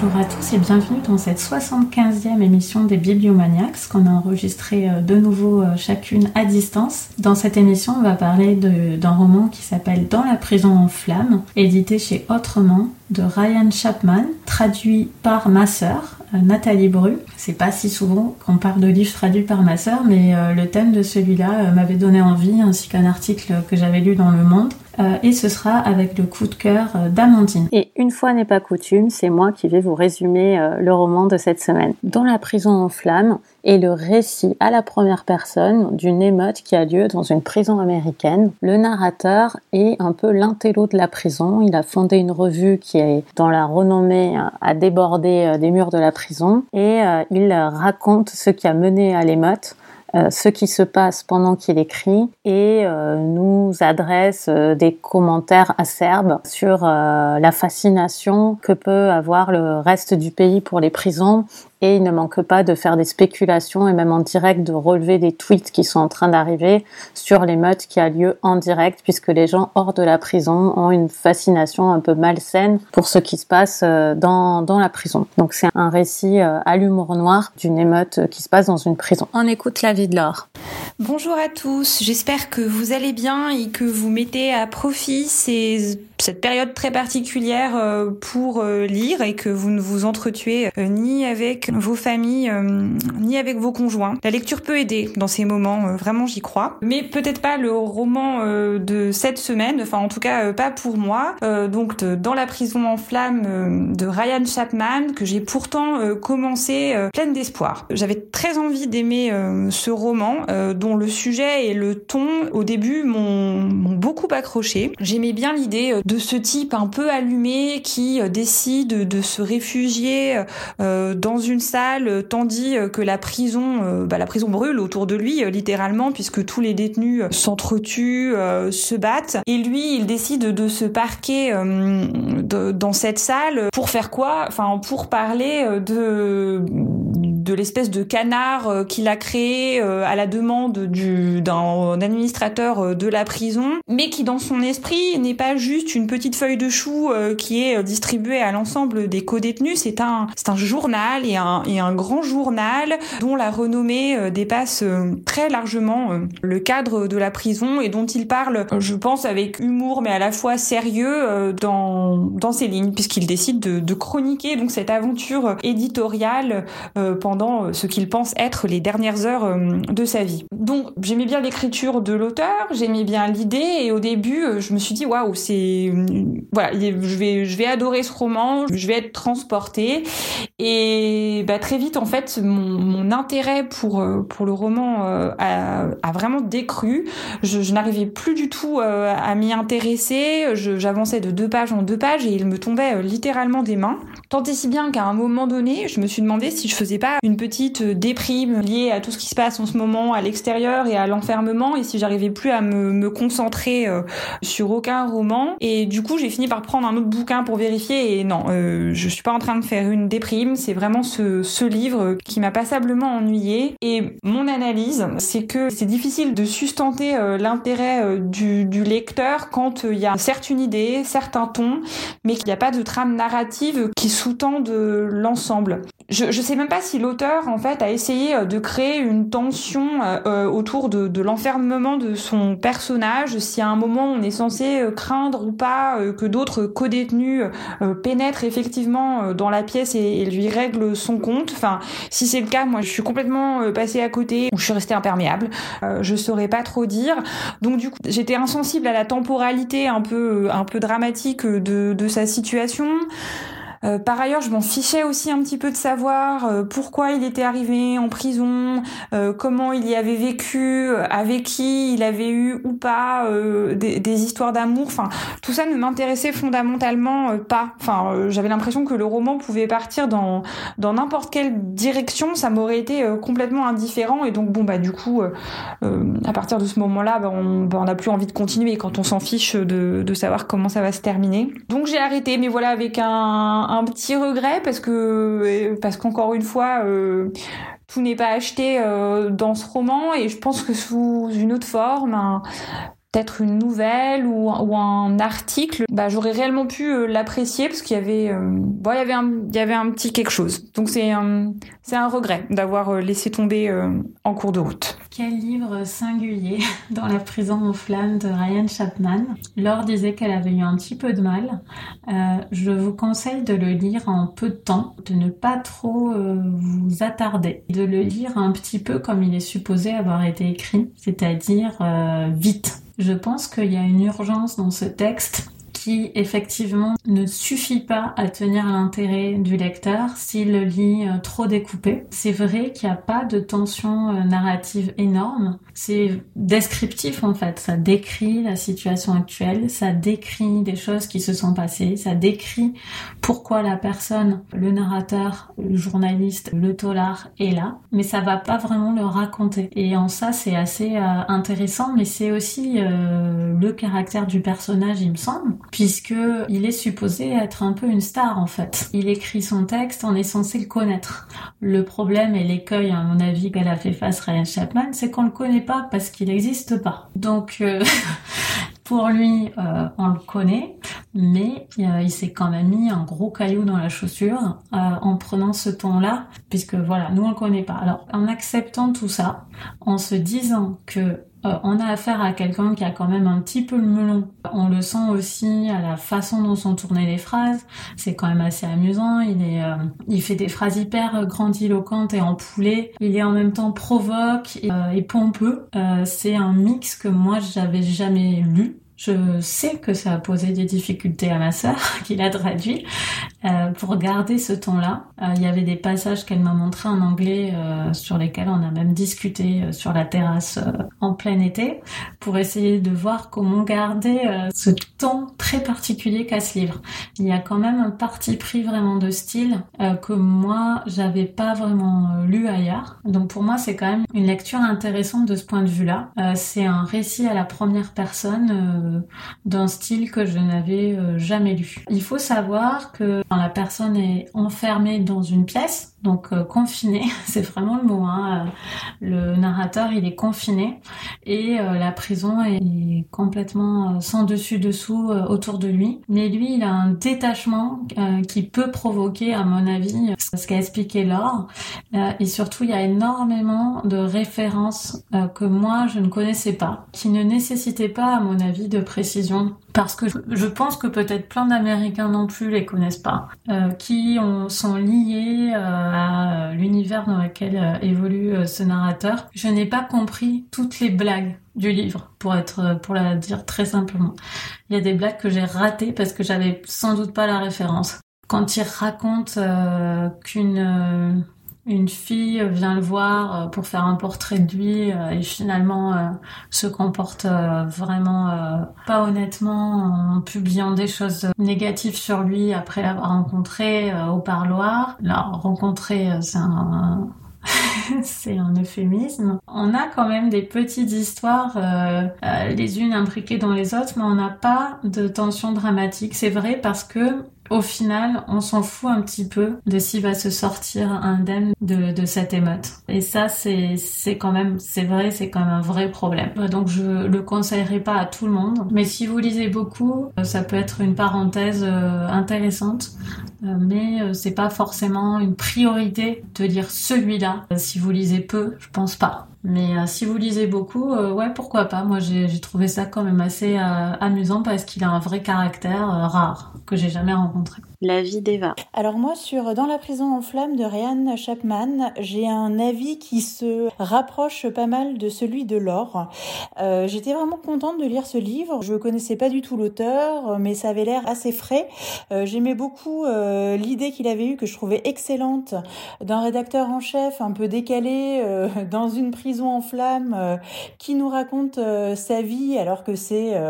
Bonjour à tous et bienvenue dans cette 75e émission des Bibliomaniacs qu'on a enregistré euh, de nouveau euh, chacune à distance. Dans cette émission, on va parler d'un roman qui s'appelle Dans la prison en flammes, édité chez Autrement de Ryan Chapman, traduit par ma sœur, euh, Nathalie Bru. C'est pas si souvent qu'on parle de livres traduits par ma sœur, mais le thème de celui-là m'avait donné envie, ainsi qu'un article que j'avais lu dans Le Monde. Euh, et ce sera avec le coup de cœur euh, d'Amandine. Et une fois n'est pas coutume, c'est moi qui vais vous résumer euh, le roman de cette semaine. Dans la prison en flammes est le récit à la première personne d'une émeute qui a lieu dans une prison américaine. Le narrateur est un peu l'intello de la prison. Il a fondé une revue qui est dans la renommée à déborder des murs de la prison et il raconte ce qui a mené à l'émeute euh, ce qui se passe pendant qu'il écrit et euh, nous adresse euh, des commentaires acerbes sur la fascination que peut avoir le reste du pays pour les prisons et il ne manque pas de faire des spéculations et même en direct de relever des tweets qui sont en train d'arriver sur l'émeute qui a lieu en direct puisque les gens hors de la prison ont une fascination un peu malsaine pour ce qui se passe euh, dans, dans la prison. Donc c'est un récit euh, à l'humour noir d'une émeute qui se passe dans une prison. On écoute la vie de Laure. Bonjour à tous, j'espère que vous allez bien et que vous mettez à profit ces, cette période très particulière euh, pour lire et que vous ne vous entretuez ni avec vos familles, euh, ni avec vos conjoints. La lecture peut aider dans ces moments, euh, vraiment j'y crois. Mais peut-être pas le roman euh, de cette semaine, enfin en tout cas pas pour moi. donc Dans la prison en flammes de Ryan Chapman, que j'ai pourtant commencé pleine d'espoir. J'avais très envie d'aimer ce roman, dont le sujet et le ton au début m'ont beaucoup accroché. J'aimais bien l'idée de ce type un peu allumé qui décide de se réfugier dans une salle, euh, tandis euh, que la prison, euh, bah, la prison brûle autour de lui, littéralement, puisque tous les détenus s'entretuent, se battent. Et lui, il décide de se parquer dans cette salle pour faire quoi? Enfin, pour parler de de l'espèce de canard qu'il a créé à la demande du d'un administrateur de la prison, mais qui dans son esprit n'est pas juste une petite feuille de chou qui est distribuée à l'ensemble des co-détenus, c'est un c'est un journal et un et un grand journal dont la renommée euh, dépasse euh, très largement euh, le cadre de la prison et dont il parle, je pense, avec humour mais à la fois sérieux dans, dans ses lignes puisqu'il décide de, de, chroniquer donc cette aventure éditoriale pendant ce qu'il pense être les dernières heures de sa vie. Donc j'aimais bien l'écriture de l'auteur, j'aimais bien l'idée et au début je me suis dit waouh c'est voilà je vais je vais adorer ce roman, je vais être transportée et bah, très vite, en fait, mon, intérêt pour, euh, pour le roman euh, a, vraiment décru. Je, je n'arrivais plus du tout euh, à m'y intéresser. J'avançais de deux pages en deux pages et il me tombait littéralement des mains. Tant et si bien qu'à un moment donné, je me suis demandé si je faisais pas petite déprime liée à tout ce qui se passe en ce moment à l'extérieur et à l'enfermement et si j'arrivais plus à me, concentrer sur aucun roman. Et du coup, j'ai fini par prendre un autre bouquin pour vérifier et non, je suis pas en train de faire une déprime. C'est vraiment ce ce, livre qui m'a passablement ennuyé. Et mon analyse, c'est que c'est difficile de sustenter euh, l'intérêt euh, du, lecteur quand euh, il y a certes une idée, certes un ton, mais qu'il n'y a pas de trame narrative qui sous-tend l'ensemble. Je, ne sais même pas si l'auteur en fait a essayé de créer une tension autour de, de l'enfermement de son personnage, si à un moment on est censé craindre ou pas que d'autres co-détenus pénètrent effectivement dans la pièce et, et lui règlent son compte. Enfin, si c'est le cas, moi, je suis complètement euh, passée à côté ou je suis restée imperméable. Euh, je saurais pas trop dire. Donc du coup, j'étais insensible à la temporalité un peu, un peu dramatique de, de sa situation. Euh, par ailleurs, je m'en fichais aussi un petit peu de savoir euh, pourquoi il était arrivé en prison, euh, comment il y avait vécu, avec qui il avait eu ou pas des, histoires d'amour. Enfin, tout ça ne m'intéressait fondamentalement pas. Enfin, j'avais l'impression que le roman pouvait partir dans dans n'importe quelle direction, ça m'aurait été complètement indifférent. Et donc bon bah du coup, à partir de ce moment-là, bah, on bah, n'a plus envie de continuer quand on s'en fiche de savoir comment ça va se terminer. Donc j'ai arrêté, mais voilà avec un un petit regret parce que parce qu'encore une fois euh, tout n'est pas acheté euh, dans ce roman et je pense que sous une autre forme peut-être une nouvelle ou, un article, bah, j'aurais réellement pu euh, l'apprécier parce qu'il y avait, euh, bon, il y avait un, il y avait un petit quelque chose. Donc c'est un, c'est un regret d'avoir euh, laissé tomber en cours de route. Quel livre singulier dans la prison aux flammes de Ryan Chapman. Laure disait qu'elle avait eu un petit peu de mal. je vous conseille de le lire en peu de temps, de ne pas trop vous attarder, de le lire un petit peu comme il est supposé avoir été écrit, c'est-à-dire vite je pense qu'il y a une urgence dans ce texte effectivement ne suffit pas à tenir l'intérêt du lecteur s'il lit euh, trop découpé. C'est vrai qu'il n'y a pas de tension euh, narrative énorme, c'est descriptif en fait, ça décrit la situation actuelle, ça décrit des choses qui se sont passées, ça décrit pourquoi la personne, le narrateur, le journaliste, le tolard est là, mais ça va pas vraiment le raconter. Et en ça c'est assez euh, intéressant, mais c'est aussi le caractère du personnage il me semble puisque il est supposé être un peu une star en fait. Il écrit son texte, on est censé le connaître. Le problème et l'écueil à mon avis qu'elle a fait face Ryan Chapman, c'est qu'on le connaît pas parce qu'il n'existe pas. Donc euh, pour lui, euh, on le connaît, mais euh, il s'est quand même mis un gros caillou dans la chaussure en prenant ce ton-là, puisque voilà, nous on le connaît pas. Alors en acceptant tout ça, en se disant que euh, on a affaire à quelqu'un qui a quand même un petit peu le melon. On le sent aussi à la façon dont sont tournées les phrases. C'est quand même assez amusant. Il est, euh, il fait des phrases hyper grandiloquentes et empoulées. Il est en même temps provoque et, euh, et pompeux. c'est un mix que moi j'avais jamais lu. Je sais que ça a posé des difficultés à ma sœur, qui l'a traduit, euh, pour garder ce ton-là. Euh, il y avait des passages qu'elle m'a montrés en anglais euh, sur lesquels on a même discuté sur la terrasse en plein été, pour essayer de voir comment garder ce ton très particulier qu'a ce livre. Il y a quand même un parti pris vraiment de style que moi j'avais pas vraiment lu ailleurs. Donc pour moi c'est quand même une lecture intéressante de ce point de vue-là. c'est un récit à la première personne d'un style que je n'avais euh, jamais lu. Il faut savoir que quand la personne est enfermée dans une pièce, donc euh, confiné, c'est vraiment le mot. Hein. Le narrateur, il est confiné et euh, la prison est complètement euh, sans dessus dessous autour de lui. Mais lui, il a un détachement qui peut provoquer, à mon avis, ce qu'a expliqué Laure. et surtout, il y a énormément de références que moi je ne connaissais pas, qui ne nécessitaient pas, à mon avis, de précision parce que je pense que peut-être plein d'Américains non plus les connaissent pas, euh, qui ont, sont liés euh, à l'univers dans lequel euh, évolue ce narrateur. Je n'ai pas compris toutes les blagues du livre, pour être, pour la dire très simplement. Il y a des blagues que j'ai ratées parce que j'avais sans doute pas la référence. Quand il raconte qu'une une fille vient le voir euh, pour faire un portrait de lui euh, et finalement euh, se comporte vraiment pas honnêtement en publiant des choses négatives sur lui après l'avoir rencontré au parloir. La rencontrer, c'est un c'est un euphémisme. On a quand même des petites histoires, les unes imbriquées dans les autres, mais on n'a pas de tension dramatique. C'est vrai parce que au final, on s'en fout un petit peu de s'il va se sortir indemne de, de cette émeute. Et ça, c'est, quand même, c'est vrai, c'est quand même un vrai problème. Donc, je le conseillerais pas à tout le monde. Mais si vous lisez beaucoup, euh, ça peut être une parenthèse euh, intéressante. Euh, mais c'est pas forcément une priorité de lire celui-là. Si vous lisez peu, je pense pas. Mais si vous lisez beaucoup, ouais, pourquoi pas. Moi, j'ai trouvé ça quand même assez amusant parce qu'il a un vrai caractère rare que j'ai jamais rencontré. La vie d'Eva. Alors moi sur Dans la prison en flammes de Ryan Chapman, j'ai un avis qui se rapproche pas mal de celui de Laure. Euh, J'étais vraiment contente de lire ce livre. Je connaissais pas du tout l'auteur, mais ça avait l'air assez frais. Euh, J'aimais beaucoup euh, l'idée qu'il avait eue que je trouvais excellente d'un rédacteur en chef un peu décalé dans une prison en flammes qui nous raconte sa vie alors que c'est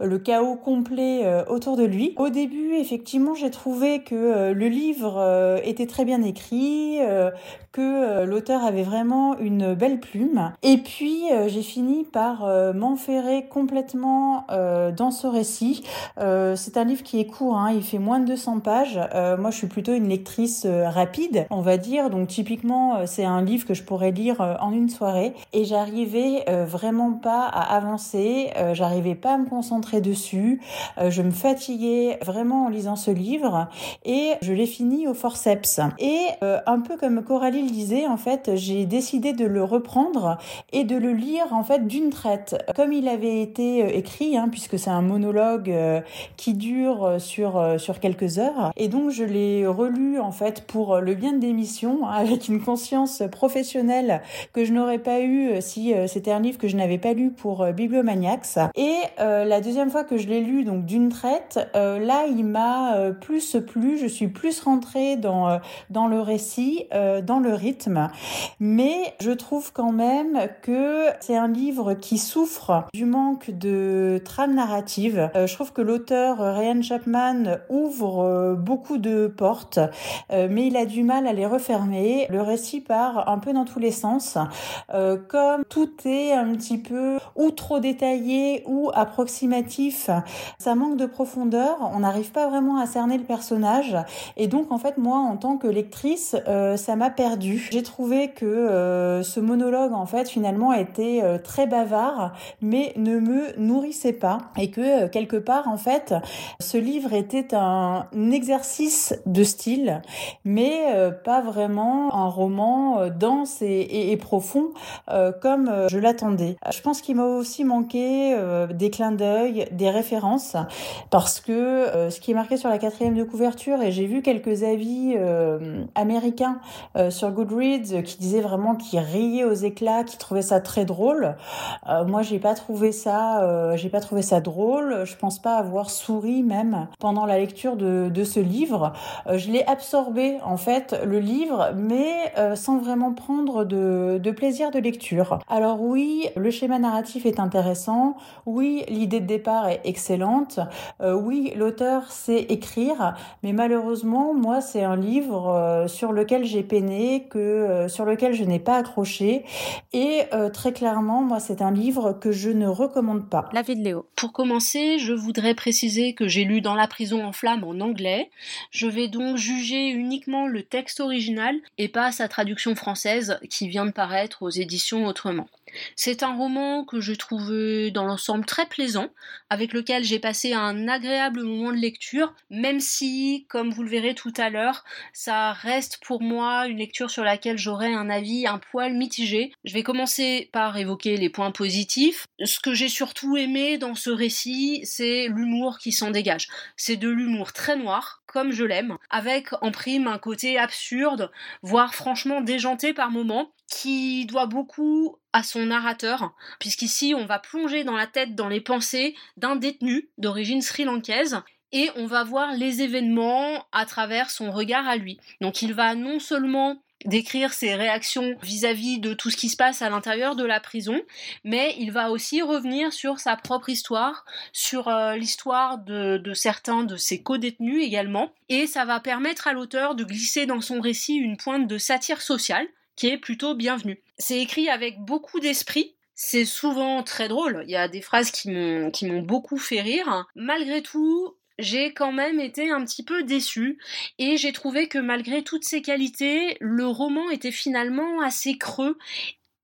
le chaos complet autour de lui. Au début, effectivement, j'ai trouvé que euh, le livre euh, était très bien écrit, euh, que l'auteur avait vraiment une belle plume. Et puis j'ai fini par m'enferrer complètement dans ce récit. c'est un livre qui est court, hein, il fait moins de 200 pages. moi je suis plutôt une lectrice rapide, on va dire. Donc typiquement c'est un livre que je pourrais lire en une soirée. soirée et j'arrivais vraiment pas à avancer, j'arrivais pas à me concentrer dessus, je me fatiguais vraiment en lisant ce livre et je l'ai fini au forceps. Et un peu comme Coralie le disait, en fait, j'ai décidé de le reprendre et de le lire en fait d'une traite, comme il avait été écrit, hein, puisque c'est un monologue qui dure sur sur quelques heures. Et donc je l'ai relu en fait pour le bien de l'émission hein, avec une conscience professionnelle que je n'aurais pas eu si c'était un livre que je n'avais pas lu pour Bibliomaniacs. Et la deuxième fois que je l'ai lu donc d'une traite, là il m'a plus plu, je suis plus rentrée dans dans le récit, dans le rythme. Mais je trouve quand même que c'est un livre qui souffre du manque de trame narrative. je trouve que l'auteur Ryan Chapman ouvre beaucoup de portes, mais il a du mal à les refermer. Le récit part un peu dans tous les sens, comme tout est un petit peu ou trop détaillé ou approximatif. Ça manque de profondeur, on n'arrive pas vraiment à cerner le personnage, et donc en fait moi en tant que lectrice, ça m'a perdu. J'ai trouvé que ce monologue en fait finalement était très bavard, mais ne me nourrissait pas, et que quelque part en fait ce livre était un exercice de style, mais euh, pas vraiment un roman euh, dense et, profond euh, comme je l'attendais. Je pense qu'il m'a aussi manqué des clins d'œil, des références, parce que ce qui est marqué sur la quatrième de et j'ai vu quelques avis américains sur Goodreads qui disaient vraiment qu'ils riaient aux éclats, qui trouvaient ça très drôle. moi, j'ai pas trouvé ça, j'ai pas trouvé ça drôle. Je pense pas avoir souri même pendant la lecture de, ce livre. Euh, je l'ai absorbé en fait le livre, mais euh, sans vraiment prendre de, plaisir de lecture. Alors oui, le schéma narratif est intéressant. Oui, l'idée de départ est excellente. Euh, oui, l'auteur sait écrire, mais malheureusement, moi, c'est un livre sur lequel j'ai peiné, que sur lequel je n'ai pas accroché. Et très clairement, moi, c'est un livre que je ne recommande pas. La vie de Léo. Pour commencer, je voudrais préciser que j'ai lu Dans la prison en flammes en anglais. Je vais donc juger uniquement le texte original et pas sa traduction française qui vient de paraître aux éditions Autrement. C'est un roman que je trouvais dans l'ensemble très plaisant, avec lequel j'ai passé un agréable moment de lecture, même si, comme vous le verrez tout à l'heure, ça reste pour moi une lecture sur laquelle j'aurai un avis un poil mitigé. Je vais commencer par évoquer les points positifs. Ce que j'ai surtout aimé dans ce récit, c'est l'humour qui s'en dégage. C'est de l'humour très noir, comme je l'aime, avec en prime un côté absurde, voire franchement déjanté par moments, qui doit beaucoup à son narrateur, puisqu'ici on va plonger dans la tête, dans les pensées d'un détenu d'origine sri-lankaise, et on va voir les événements à travers son regard à lui. Donc il va non seulement décrire ses réactions vis-à-vis de tout ce qui se passe à l'intérieur de la prison, mais il va aussi revenir sur sa propre histoire, sur euh, l'histoire de, de, certains de ses co-détenus également, et ça va permettre à l'auteur de glisser dans son récit une pointe de satire sociale qui est plutôt bienvenue. C'est écrit avec beaucoup d'esprit, c'est souvent très drôle, il y a des phrases qui m'ont, qui m'ont beaucoup fait rire. Malgré tout, j'ai quand même été un petit peu déçue et j'ai trouvé que malgré toutes ces qualités, le roman était finalement assez creux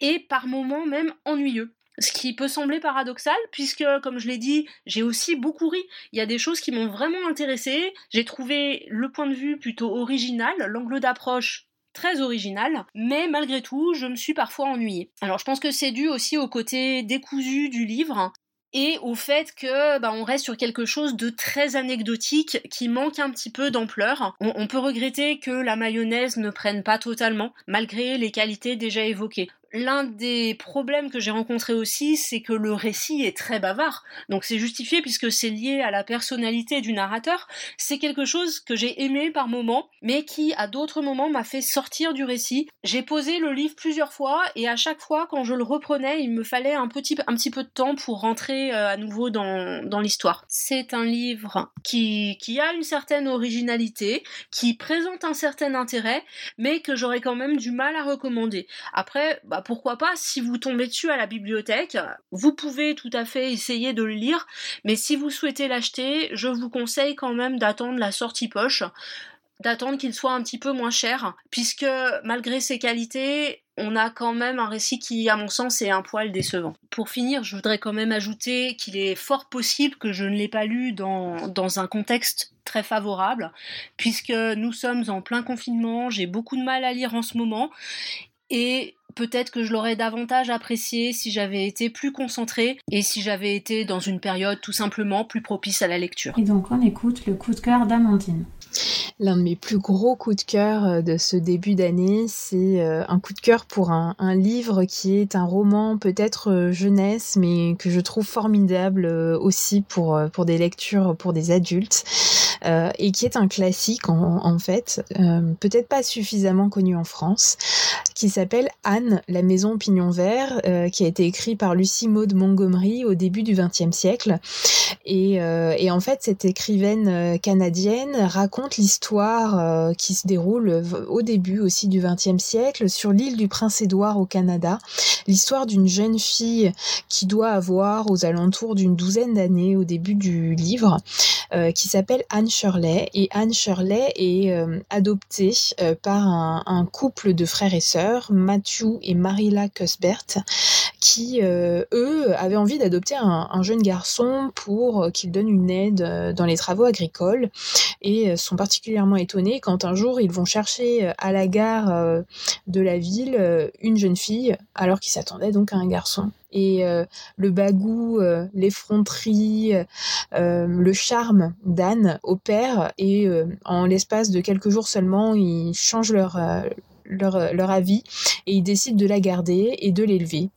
et par moments même ennuyeux. Ce qui peut sembler paradoxal, puisque, comme je l'ai dit, j'ai aussi beaucoup ri. Il y a des choses qui m'ont vraiment intéressé. J'ai trouvé le point de vue plutôt original, l'angle d'approche très original, mais malgré tout, je me suis parfois ennuyée. Alors je pense que c'est dû aussi au côté décousu du livre, et au fait que bah, on reste sur quelque chose de très anecdotique qui manque un petit peu d'ampleur. On, peut regretter que la mayonnaise ne prenne pas totalement, malgré les qualités déjà évoquées l'un des problèmes que j'ai rencontrés aussi, c'est que le récit est très bavard. Donc c'est justifié puisque c'est lié à la personnalité du narrateur. C'est quelque chose que j'ai aimé par moments, mais qui à d'autres moments m'a fait sortir du récit. J'ai posé le livre plusieurs fois et à chaque fois quand je le reprenais, il me fallait un petit, un petit peu de temps pour rentrer euh, à nouveau dans, dans l'histoire. C'est un livre qui, qui a une certaine originalité, qui présente un certain intérêt, mais que j'aurais quand même du mal à recommander. Après, bah, pourquoi pas, si vous tombez dessus à la bibliothèque, vous pouvez tout à fait essayer de le lire, mais si vous souhaitez l'acheter, je vous conseille quand même d'attendre la sortie poche. d'attendre qu'il soit un petit peu moins cher, puisque malgré ses qualités, on a quand même un récit qui, à mon sens, est un poil décevant. Pour finir, je voudrais quand même ajouter qu'il est fort possible que je ne l'ai pas lu dans, dans un contexte très favorable, puisque nous sommes en plein confinement, j'ai beaucoup de mal à lire en ce moment, et peut-être que je l'aurais davantage apprécié si j'avais été plus concentrée et si j'avais été dans une période tout simplement plus propice à la lecture. Et donc on écoute le coup de cœur d'Amandine. L'un de mes plus gros coups de cœur euh, de ce début d'année, c'est euh, un coup de cœur pour un, livre qui est un roman peut-être euh, jeunesse, mais que je trouve formidable aussi pour, pour des lectures pour des adultes. Et qui est un classique en, fait, peut-être pas suffisamment connu en France, qui s'appelle Anne, la maison pignon vert, qui a été écrit par Lucie Maud Montgomery au début du XXe siècle. Et, en fait, cette écrivaine canadienne raconte l'histoire euh, qui se déroule au début aussi du XXe siècle sur l'île du Prince-Édouard au Canada. L'histoire d'une jeune fille qui doit avoir aux alentours d'une douzaine d'années au début du livre, euh, qui s'appelle Anne Shirley. Et Anne Shirley est euh, adoptée par un, couple de frères et sœurs, Matthew et Marilla Cuthbert, qui, eux, avaient envie d'adopter un, un, jeune garçon pour qu'il donne une aide dans les travaux agricoles et sont particulièrement étonnés quand un jour ils vont chercher euh, à la gare euh, de la ville euh, une jeune fille alors qu'ils s'attendaient donc à un garçon. Et le bagou, l'effronterie, le charme d'Anne opèrent et en l'espace de quelques jours seulement, ils changent leur, leur, leur avis et ils décident de la garder et de l'élever.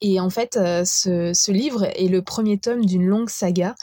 Et en fait, ce, ce, livre est le premier tome d'une longue saga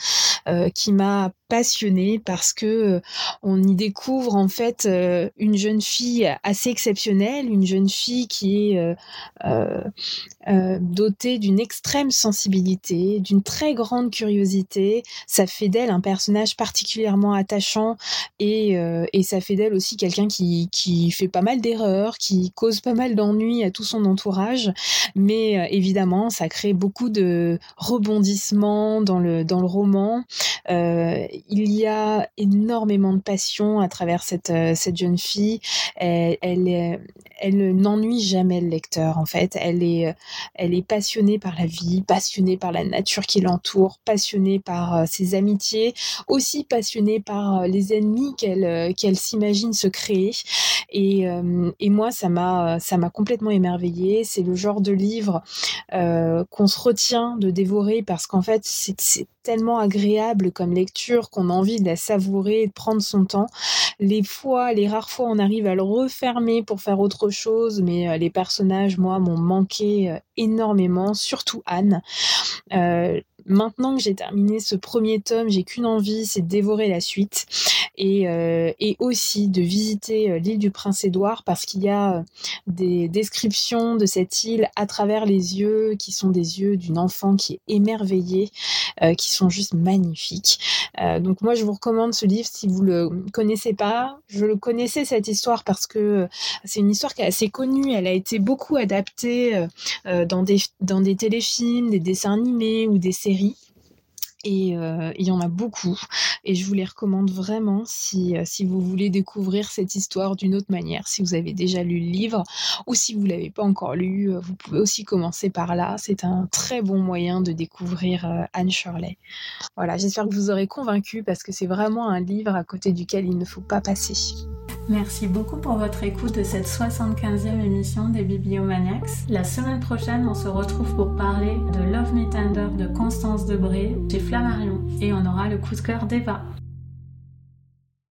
qui m'a passionnée parce que euh, on y découvre en fait euh, une jeune fille assez exceptionnelle, une jeune fille qui est euh, dotée d'une extrême sensibilité, d'une très grande curiosité. Ça fait d'elle un personnage particulièrement attachant et, et ça fait d'elle aussi quelqu'un qui, qui fait pas mal d'erreurs, qui cause pas mal d'ennuis à tout son entourage. Mais évidemment, ça crée beaucoup de rebondissements dans le, dans le roman. Euh, il y a énormément de passion à travers cette, euh, cette jeune fille. Elle, elle, n'ennuie jamais le lecteur en fait. Elle est, elle est passionnée par la vie, passionnée par la nature qui l'entoure, passionnée par euh, ses amitiés, aussi passionnée par les ennemis qu'elle qu'elle s'imagine se créer. Et, et moi, ça m'a ça m'a complètement émerveillée. C'est le genre de livre qu'on se retient de dévorer parce qu'en fait, c'est tellement agréable comme lecture qu'on a envie de la savourer, de prendre son temps. Les fois, les rares fois, on arrive à le refermer pour faire autre chose, mais euh, les personnages, moi, m'ont manqué euh, énormément, surtout Anne. Euh, maintenant que j'ai terminé ce premier tome, j'ai qu'une envie, c'est de dévorer la suite et, euh, et aussi de visiter euh, l'île du Prince-Édouard parce qu'il y a euh, des descriptions de cette île à travers les yeux qui sont des yeux d'une enfant qui est émerveillée, qui sont juste magnifiques. donc moi je vous recommande ce livre si vous le connaissez pas. Je le connaissais cette histoire parce que c'est une histoire qui est assez connue. Elle a été beaucoup adaptée dans des dans des téléfilms, des dessins animés ou des séries. Et euh, il y en a beaucoup. Et je vous les recommande vraiment si, euh, si vous voulez découvrir cette histoire d'une autre manière. Si vous avez déjà lu le livre ou si vous ne l'avez pas encore lu, euh, vous pouvez aussi commencer par là. C'est un très bon moyen de découvrir Anne Shirley. Voilà, j'espère que vous aurez convaincu parce que c'est vraiment un livre à côté duquel il ne faut pas passer. Merci beaucoup pour votre écoute de cette 75e émission des Bibliomaniacs. La semaine prochaine, on se retrouve pour parler de Love Me Tender de Constance Debré chez Flammarion et on aura le coup de cœur d'Eva.